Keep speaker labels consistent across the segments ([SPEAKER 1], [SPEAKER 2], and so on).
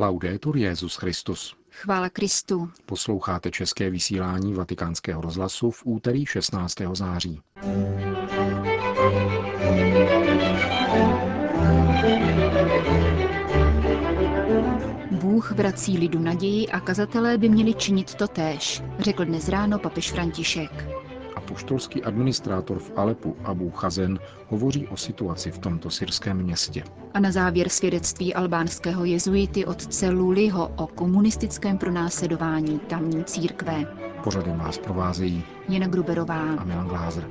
[SPEAKER 1] Laudetur Jezus Christus.
[SPEAKER 2] Chvála Kristu.
[SPEAKER 1] Posloucháte české vysílání Vatikánského rozhlasu v úterý 16. září.
[SPEAKER 2] Bůh vrací lidu naději a kazatelé by měli činit to též, řekl dnes ráno papež František.
[SPEAKER 1] Apoštolský administrátor v Alepu Abu Chazen hovoří o situaci v tomto syrském městě.
[SPEAKER 2] A na závěr svědectví albánského jezuity otce Luliho o komunistickém pronásledování tamní církve.
[SPEAKER 1] Pořadem vás provázejí
[SPEAKER 2] Jana Gruberová
[SPEAKER 1] a Milan Glázer.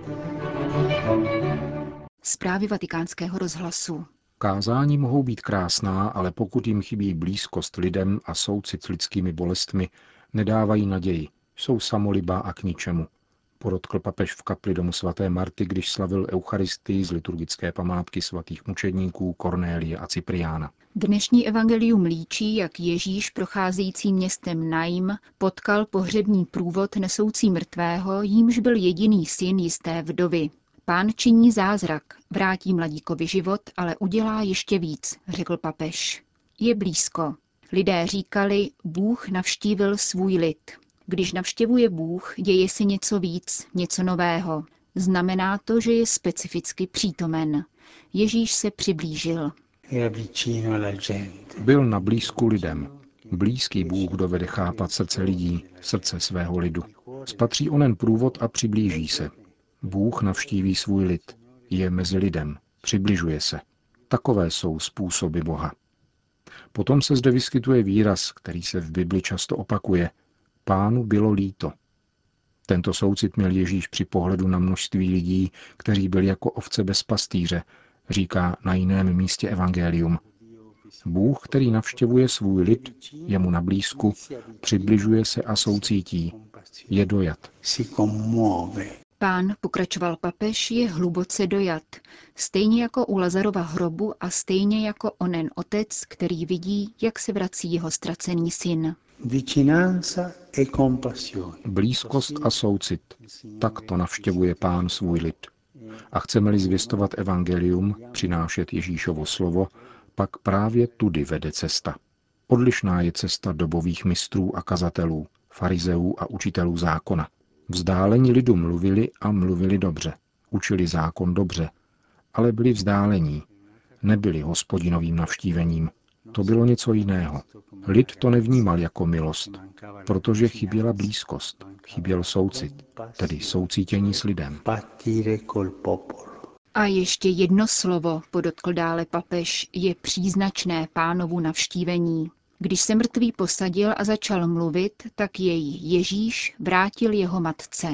[SPEAKER 2] Zprávy vatikánského rozhlasu.
[SPEAKER 1] Kázání mohou být krásná, ale pokud jim chybí blízkost lidem a soucit s lidskými bolestmi, nedávají naději, jsou samolibá a k ničemu, podotkl papež v kapli domu svaté Marty, když slavil Eucharistii z liturgické památky svatých mučedníků Kornélie a Cypriána.
[SPEAKER 2] Dnešní evangelium líčí, jak Ježíš procházející městem Naim potkal pohřební průvod nesoucí mrtvého, jímž byl jediný syn jisté vdovy. Pán činí zázrak, vrátí mladíkovi život, ale udělá ještě víc, řekl papež. Je blízko. Lidé říkali, Bůh navštívil svůj lid. Když navštěvuje Bůh, děje se něco víc, něco nového. Znamená to, že je specificky přítomen. Ježíš se přiblížil.
[SPEAKER 1] Byl na blízku lidem. Blízký Bůh dovede chápat srdce lidí, srdce svého lidu. Spatří onen průvod a přiblíží se. Bůh navštíví svůj lid, je mezi lidem, přibližuje se. Takové jsou způsoby Boha. Potom se zde vyskytuje výraz, který se v Bibli často opakuje. Pánu bylo líto. Tento soucit měl Ježíš při pohledu na množství lidí, kteří byli jako ovce bez pastýře, říká na jiném místě Evangelium. Bůh, který navštěvuje svůj lid, je mu na blízku, přibližuje se a soucítí. Je dojat.
[SPEAKER 2] Pán, pokračoval papež, je hluboce dojat, stejně jako u Lazarova hrobu a stejně jako onen otec, který vidí, jak se vrací jeho ztracený syn.
[SPEAKER 1] Blízkost a soucit. Tak to navštěvuje pán svůj lid. A chceme-li zvěstovat evangelium, přinášet Ježíšovo slovo, pak právě tudy vede cesta. Odlišná je cesta dobových mistrů a kazatelů, farizeů a učitelů zákona. Vzdálení lidu mluvili a mluvili dobře. Učili zákon dobře, ale byli vzdálení. Nebyli hospodinovým navštívením. To bylo něco jiného. Lid to nevnímal jako milost, protože chyběla blízkost, chyběl soucit, tedy soucítění s lidem.
[SPEAKER 2] A ještě jedno slovo, podotkl dále papež, je příznačné pánovu navštívení. Když se mrtvý posadil a začal mluvit, tak jej Ježíš vrátil jeho matce.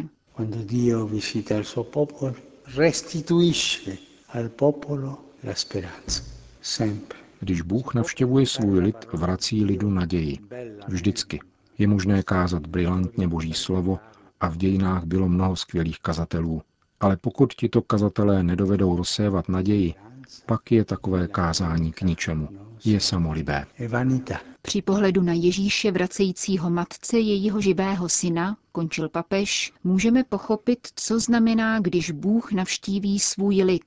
[SPEAKER 1] Když Bůh navštěvuje svůj lid, vrací lidu naději. Vždycky. Je možné kázat brilantně Boží slovo a v dějinách bylo mnoho skvělých kazatelů. Ale pokud tito kazatelé nedovedou rozsévat naději, pak je takové kázání k ničemu. Je samolibé.
[SPEAKER 2] Při pohledu na Ježíše vracejícího matce jejího živého syna, končil papež, můžeme pochopit, co znamená, když Bůh navštíví svůj lid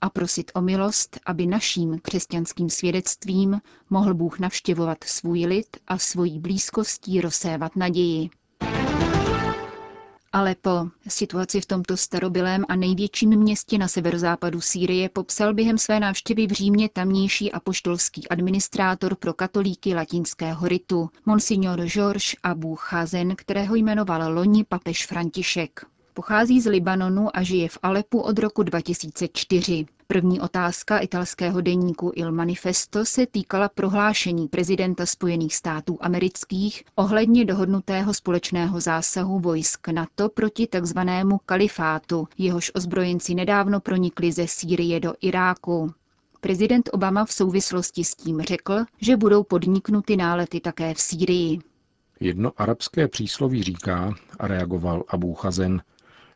[SPEAKER 2] a prosit o milost, aby naším křesťanským svědectvím mohl Bůh navštěvovat svůj lid a svojí blízkostí rozsévat naději. Alepo, situaci v tomto starobylém a největším městě na severozápadu Sýrie, popsal během své návštěvy v Římě tamnější apoštolský administrátor pro katolíky latinského ritu, monsignor Georges Abu Chazen, kterého jmenoval loni papež František. Pochází z Libanonu a žije v Alepu od roku 2004. První otázka italského deníku Il Manifesto se týkala prohlášení prezidenta Spojených států amerických ohledně dohodnutého společného zásahu vojsk NATO proti takzvanému kalifátu, jehož ozbrojenci nedávno pronikli ze Sýrie do Iráku. Prezident Obama v souvislosti s tím řekl, že budou podniknuty nálety také v Sýrii.
[SPEAKER 1] Jedno arabské přísloví říká, a reagoval Abu Chazen,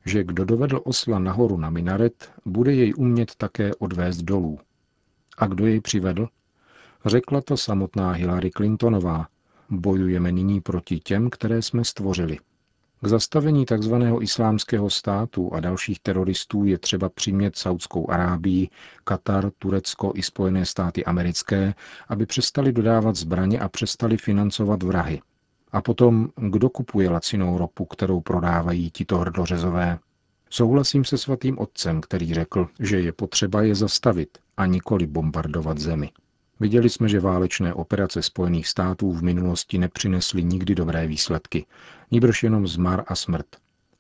[SPEAKER 1] že kdo dovedl osla nahoru na minaret, bude jej umět také odvést dolů. A kdo jej přivedl? Řekla to samotná Hillary Clintonová. Bojujeme nyní proti těm, které jsme stvořili. K zastavení tzv. islámského státu a dalších teroristů je třeba přimět Saudskou Arábii, Katar, Turecko i Spojené státy americké, aby přestali dodávat zbraně a přestali financovat vrahy. A potom, kdo kupuje lacinou ropu, kterou prodávají tito hrdořezové? Souhlasím se svatým otcem, který řekl, že je potřeba je zastavit a nikoli bombardovat zemi. Viděli jsme, že válečné operace Spojených států v minulosti nepřinesly nikdy dobré výsledky, níbrž jenom zmar a smrt.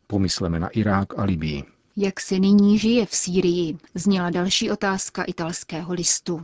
[SPEAKER 1] Pomysleme na Irák a Libii.
[SPEAKER 2] Jak se nyní žije v Sýrii? Zněla další otázka italského listu.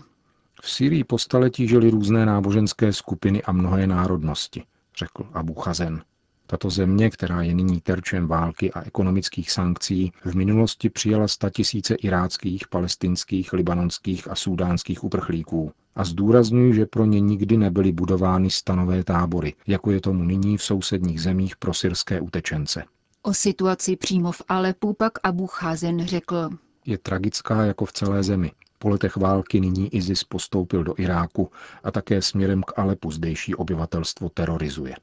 [SPEAKER 1] V Sýrii po staletí žili různé náboženské skupiny a mnohé národnosti, řekl Abu Chazen. Tato země, která je nyní terčem války a ekonomických sankcí, v minulosti přijala statisíce iráckých, palestinských, libanonských a súdánských uprchlíků. A zdůrazňuji, že pro ně nikdy nebyly budovány stanové tábory, jako je tomu nyní v sousedních zemích pro syrské utečence.
[SPEAKER 2] O situaci přímo v Alepu pak Abu Chazen řekl.
[SPEAKER 1] Je tragická jako v celé zemi. Po letech války nyní ISIS postoupil do Iráku a také směrem k Alepu zdejší obyvatelstvo terorizuje.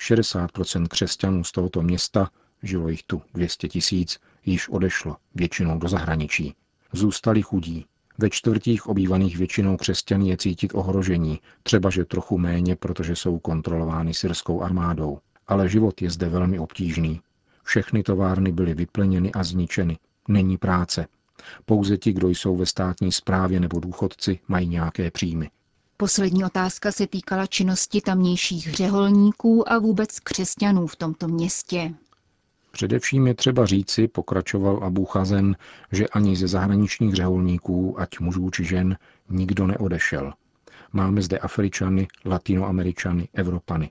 [SPEAKER 1] 60% křesťanů z tohoto města, žilo jich tu 200 tisíc, již odešlo, většinou do zahraničí. Zůstali chudí. Ve čtvrtích obývaných většinou křesťany je cítit ohrožení, třeba že trochu méně, protože jsou kontrolovány syrskou armádou. Ale život je zde velmi obtížný. Všechny továrny byly vyplněny a zničeny. Není práce. Pouze ti, kdo jsou ve státní správě nebo důchodci, mají nějaké příjmy.
[SPEAKER 2] Poslední otázka se týkala činnosti tamnějších řeholníků a vůbec křesťanů v tomto městě.
[SPEAKER 1] Především je třeba říci, pokračoval Abu Chazen, že ani ze zahraničních řeholníků, ať mužů či žen, nikdo neodešel. Máme zde Afričany, Latinoameričany, Evropany.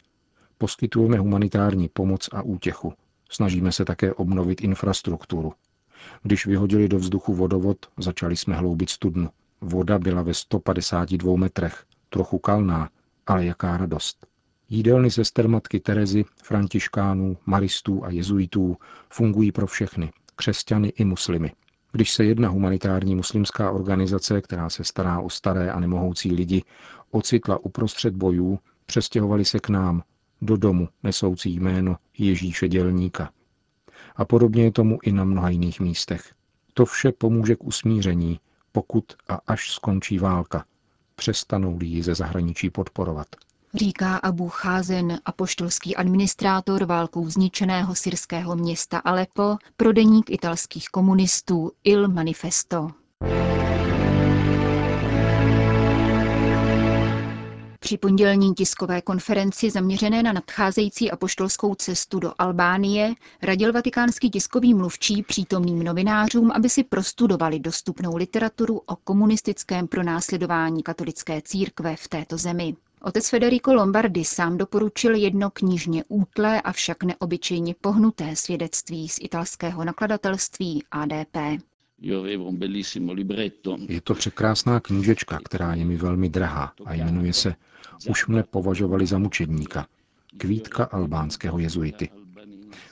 [SPEAKER 1] Poskytujeme humanitární pomoc a útěchu. Snažíme se také obnovit infrastrukturu. Když vyhodili do vzduchu vodovod, začali jsme hloubit studnu. Voda byla ve 152 metrech trochu kalná, ale jaká radost. Jídelny sester matky Terezy, františkánů, maristů a jezuitů fungují pro všechny, křesťany i muslimy. Když se jedna humanitární muslimská organizace, která se stará o staré a nemohoucí lidi, ocitla uprostřed bojů, přestěhovali se k nám, do domu nesoucí jméno Ježíše Dělníka. A podobně je tomu i na mnoha jiných místech. To vše pomůže k usmíření, pokud a až skončí válka, přestanou-li ji ze zahraničí podporovat.
[SPEAKER 2] Říká Abu Cházen, apoštolský administrátor válkou zničeného syrského města Aleppo, pro deník italských komunistů Il Manifesto. Při pondělní tiskové konferenci zaměřené na nadcházející apoštolskou cestu do Albánie radil vatikánský tiskový mluvčí přítomným novinářům, aby si prostudovali dostupnou literaturu o komunistickém pronásledování katolické církve v této zemi. Otec Federico Lombardi sám doporučil jedno knižně útlé, avšak neobyčejně pohnuté svědectví z italského nakladatelství ADP.
[SPEAKER 1] Je to překrásná knížečka, která je mi velmi drahá a jmenuje se Už mne považovali za mučedníka. Kvítka albánského jezuity.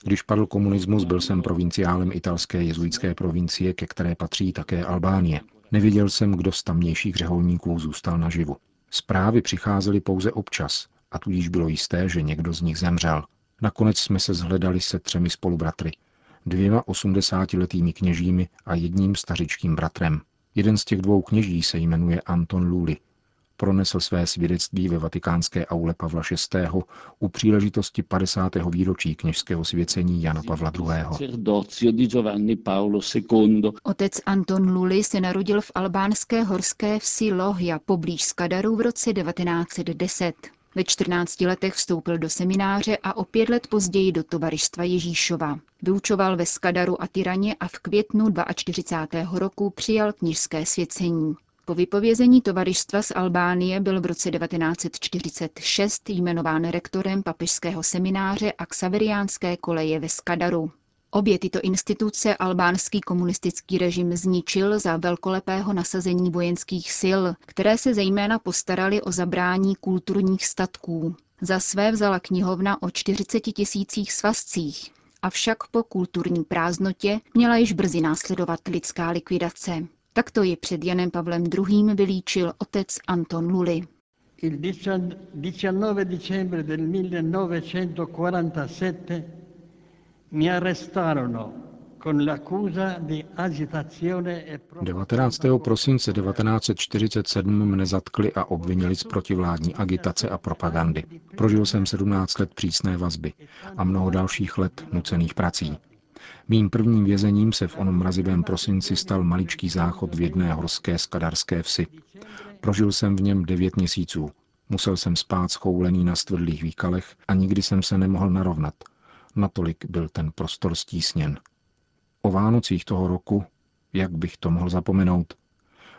[SPEAKER 1] Když padl komunismus, byl jsem provinciálem italské jezuitské provincie, ke které patří také Albánie. Neviděl jsem, kdo z tamnějších řeholníků zůstal naživu. Zprávy přicházely pouze občas a tudíž bylo jisté, že někdo z nich zemřel. Nakonec jsme se zhledali se třemi spolubratry dvěma osmdesátiletými kněžími a jedním stařičkým bratrem. Jeden z těch dvou kněží se jmenuje Anton Luli. Pronesl své svědectví ve vatikánské aule Pavla VI. u příležitosti 50. výročí kněžského svěcení Jana Pavla II.
[SPEAKER 2] Otec Anton Luli se narodil v albánské horské vsi Lohja poblíž Skadaru v roce 1910. Ve 14 letech vstoupil do semináře a o pět let později do tovaristva Ježíšova. Vyučoval ve Skadaru a Tyraně a v květnu 42. roku přijal knižské svěcení. Po vypovězení tovaristva z Albánie byl v roce 1946 jmenován rektorem papežského semináře a ksaveriánské koleje ve Skadaru. Obě tyto instituce albánský komunistický režim zničil za velkolepého nasazení vojenských sil, které se zejména postarali o zabrání kulturních statků. Za své vzala knihovna o 40 tisících svazcích, avšak po kulturní prázdnotě měla již brzy následovat lidská likvidace. Takto ji před Janem Pavlem II. vylíčil otec Anton Luli. Il 19 dicembre del 1947
[SPEAKER 1] 19. prosince 1947 mne zatkli a obvinili z protivládní agitace a propagandy. Prožil jsem 17 let přísné vazby a mnoho dalších let nucených prací. Mým prvním vězením se v onom mrazivém prosinci stal maličký záchod v jedné horské skadarské vsi. Prožil jsem v něm devět měsíců. Musel jsem spát schoulený na stvrdlých výkalech a nikdy jsem se nemohl narovnat. Natolik byl ten prostor stísněn. O Vánocích toho roku, jak bych to mohl zapomenout,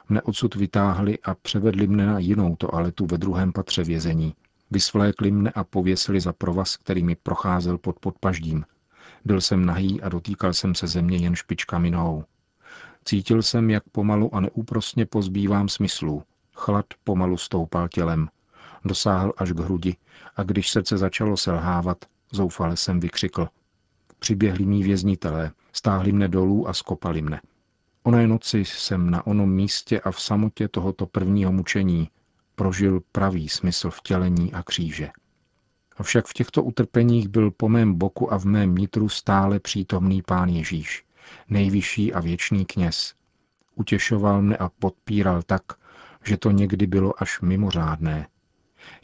[SPEAKER 1] mne odsud vytáhli a převedli mne na jinou toaletu ve druhém patře vězení. Vysvlékli mne a pověsili za provaz, který mi procházel pod podpaždím. Byl jsem nahý a dotýkal jsem se země jen špičkami nohou. Cítil jsem, jak pomalu a neúprostně pozbývám smyslů. Chlad pomalu stoupal tělem. Dosáhl až k hrudi a když srdce začalo selhávat, zoufale jsem vykřikl. Přiběhli mý věznitelé, stáhli mne dolů a skopali mne. Oné noci jsem na onom místě a v samotě tohoto prvního mučení prožil pravý smysl vtělení a kříže. Avšak v těchto utrpeních byl po mém boku a v mém nitru stále přítomný pán Ježíš, nejvyšší a věčný kněz. Utěšoval mne a podpíral tak, že to někdy bylo až mimořádné.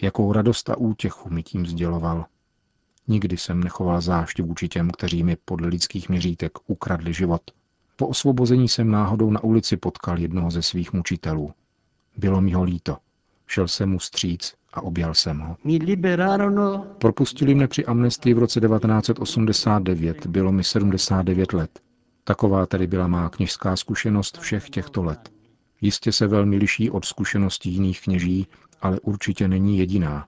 [SPEAKER 1] Jakou radost a útěchu mi tím sděloval. Nikdy jsem nechoval zášť vůči těm, kteří mi podle lidských měřítek ukradli život. Po osvobození jsem náhodou na ulici potkal jednoho ze svých mučitelů. Bylo mi ho líto. Šel jsem mu stříc a objal jsem ho. Propustili mne při amnestii v roce 1989, bylo mi 79 let. Taková tedy byla má kněžská zkušenost všech těchto let. Jistě se velmi liší od zkušeností jiných kněží, ale určitě není jediná.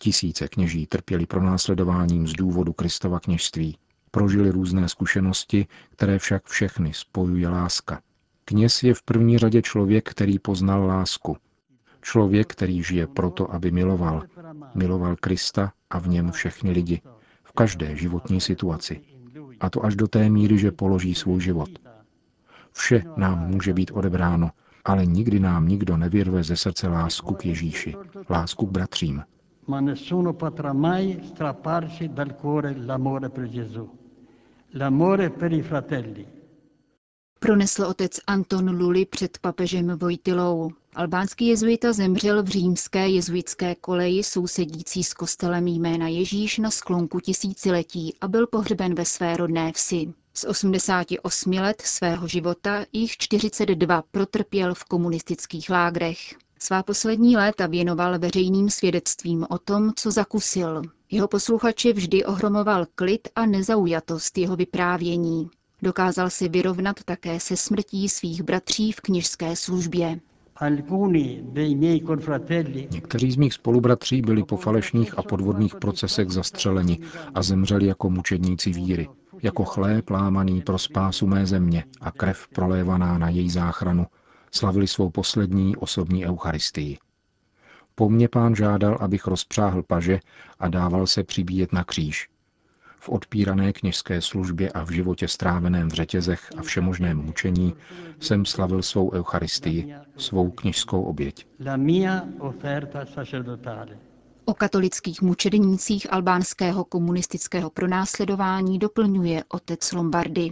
[SPEAKER 1] Tisíce kněží trpěli pronásledováním z důvodu Kristova kněžství. Prožili různé zkušenosti, které však všechny spojuje láska. Kněz je v první řadě člověk, který poznal lásku – Člověk, který žije proto, aby miloval. Miloval Krista a v něm všechny lidi. V každé životní situaci. A to až do té míry, že položí svůj život. Vše nám může být odebráno, ale nikdy nám nikdo nevyrve ze srdce lásku k Ježíši, lásku k bratřím. Ma nessuno potrà mai strapparci dal cuore l'amore per Gesù, l'amore per i fratelli,
[SPEAKER 2] pronesl otec Anton Luli před papežem Vojtilou. Albánský jezuita zemřel v římské jezuitské koleji sousedící s kostelem jména Ježíš na sklonku tisíciletí a byl pohřben ve své rodné vsi. Z 88 let svého života jich 42 protrpěl v komunistických lágrech. Svá poslední léta věnoval veřejným svědectvím o tom, co zakusil. Jeho posluchače vždy ohromoval klid a nezaujatost jeho vyprávění. Dokázal si vyrovnat také se smrtí svých bratří v knižské službě.
[SPEAKER 1] Někteří z mých spolubratří byli po falešných a podvodných procesech zastřeleni a zemřeli jako mučedníci víry, jako chléb lámaný pro spásu mé země a krev prolévaná na její záchranu, slavili svou poslední osobní eucharistii. Po mně pán žádal, abych rozpřáhl paže a dával se přibíjet na kříž, v odpírané kněžské službě a v životě stráveném v řetězech a všemožném mučení jsem slavil svou eucharistii, svou kněžskou oběť.
[SPEAKER 2] O katolických mučednících albánského komunistického pronásledování doplňuje otec Lombardy.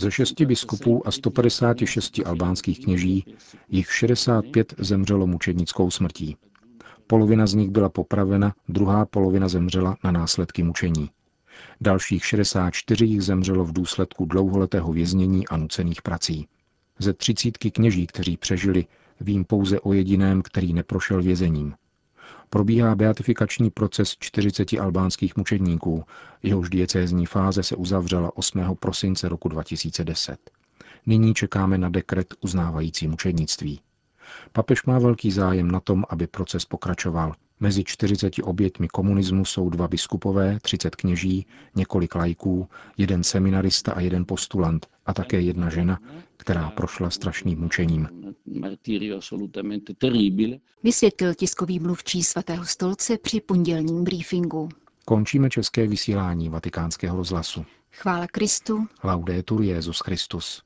[SPEAKER 1] Ze šesti biskupů a 156 albánských kněží jich 65 zemřelo mučednickou smrtí. Polovina z nich byla popravena, druhá polovina zemřela na následky mučení. Dalších 64 jich zemřelo v důsledku dlouholetého věznění a nucených prací. Ze třicítky kněží, kteří přežili, vím pouze o jediném, který neprošel vězením. Probíhá beatifikační proces 40 albánských mučedníků, jehož diecézní fáze se uzavřela 8. prosince roku 2010. Nyní čekáme na dekret uznávající mučednictví. Papež má velký zájem na tom, aby proces pokračoval. Mezi 40 oběťmi komunismu jsou dva biskupové, 30 kněží, několik lajků, jeden seminarista a jeden postulant a také jedna žena, která prošla strašným mučením.
[SPEAKER 2] Vysvětlil tiskový mluvčí svatého stolce při pondělním briefingu.
[SPEAKER 1] Končíme české vysílání vatikánského rozhlasu.
[SPEAKER 2] Chvála Kristu.
[SPEAKER 1] Laudetur Jezus Christus.